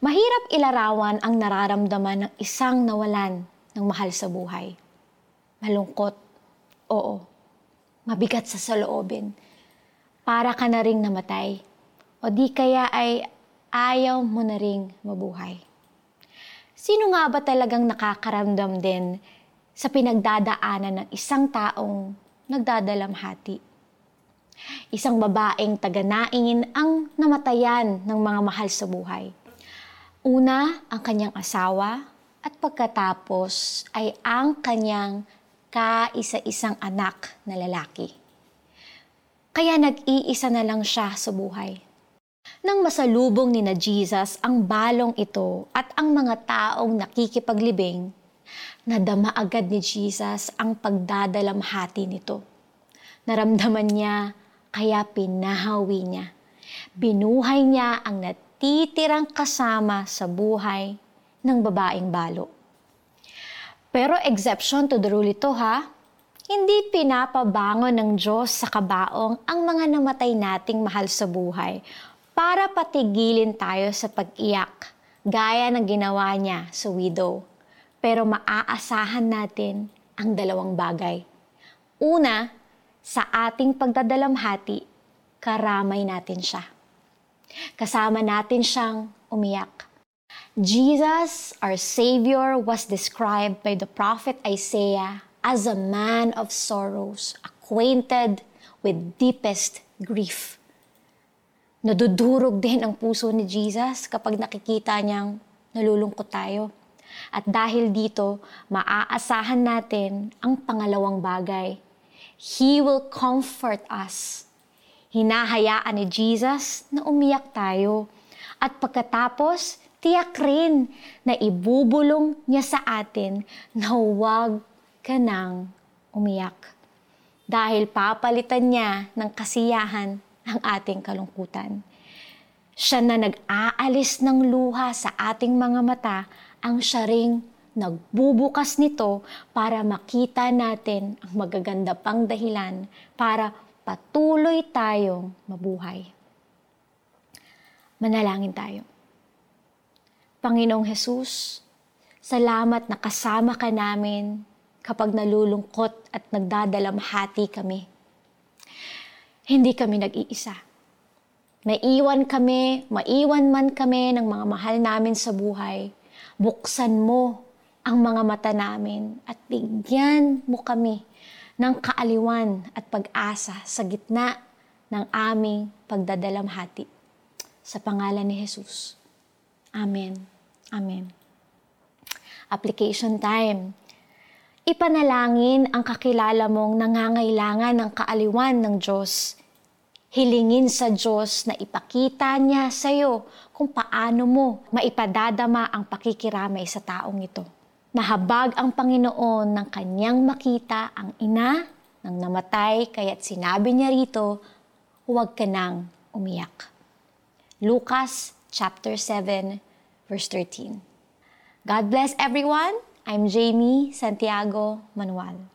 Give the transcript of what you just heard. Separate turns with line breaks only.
Mahirap ilarawan ang nararamdaman ng isang nawalan ng mahal sa buhay. Malungkot, oo. Mabigat sa saloobin. Para ka na ring namatay. O di kaya ay ayaw mo na ring mabuhay. Sino nga ba talagang nakakaramdam din sa pinagdadaanan ng isang taong nagdadalamhati? Isang babaeng taga-naingin ang namatayan ng mga mahal sa buhay Una, ang kanyang asawa at pagkatapos ay ang kanyang kaisa-isang anak na lalaki. Kaya nag-iisa na lang siya sa buhay. Nang masalubong ni na Jesus ang balong ito at ang mga taong nakikipaglibing, nadama agad ni Jesus ang pagdadalamhati nito. Naramdaman niya, kaya pinahawi niya. Binuhay niya ang nat titirang kasama sa buhay ng babaeng balo. Pero exception to the rule ito ha, hindi pinapabangon ng Diyos sa kabaong ang mga namatay nating mahal sa buhay para patigilin tayo sa pag-iyak, gaya ng ginawa niya sa widow. Pero maaasahan natin ang dalawang bagay. Una, sa ating pagdadalamhati, karamay natin siya. Kasama natin siyang umiyak. Jesus, our Savior, was described by the prophet Isaiah as a man of sorrows, acquainted with deepest grief. Nadudurog din ang puso ni Jesus kapag nakikita niyang nalulungkot tayo. At dahil dito, maaasahan natin ang pangalawang bagay. He will comfort us Hinahayaan ni Jesus na umiyak tayo. At pagkatapos, tiyak rin na ibubulong niya sa atin na huwag ka nang umiyak. Dahil papalitan niya ng kasiyahan ang ating kalungkutan. Siya na nag-aalis ng luha sa ating mga mata ang siya ring nagbubukas nito para makita natin ang magaganda pang dahilan para patuloy tayong mabuhay. Manalangin tayo. Panginoong Hesus, salamat na kasama ka namin kapag nalulungkot at nagdadalamhati kami. Hindi kami nag-iisa. Naiwan kami, maiwan man kami ng mga mahal namin sa buhay. Buksan mo ang mga mata namin at bigyan mo kami ng kaaliwan at pag-asa sa gitna ng aming pagdadalamhati. Sa pangalan ni Jesus. Amen. Amen. Application time. Ipanalangin ang kakilala mong nangangailangan ng kaaliwan ng Diyos. Hilingin sa Diyos na ipakita niya sa iyo kung paano mo maipadadama ang pakikiramay sa taong ito. Nahabag ang Panginoon ng kanyang makita ang ina ng namatay kaya't sinabi niya rito, huwag ka nang umiyak. Lucas chapter 7 verse 13. God bless everyone. I'm Jamie Santiago Manuel.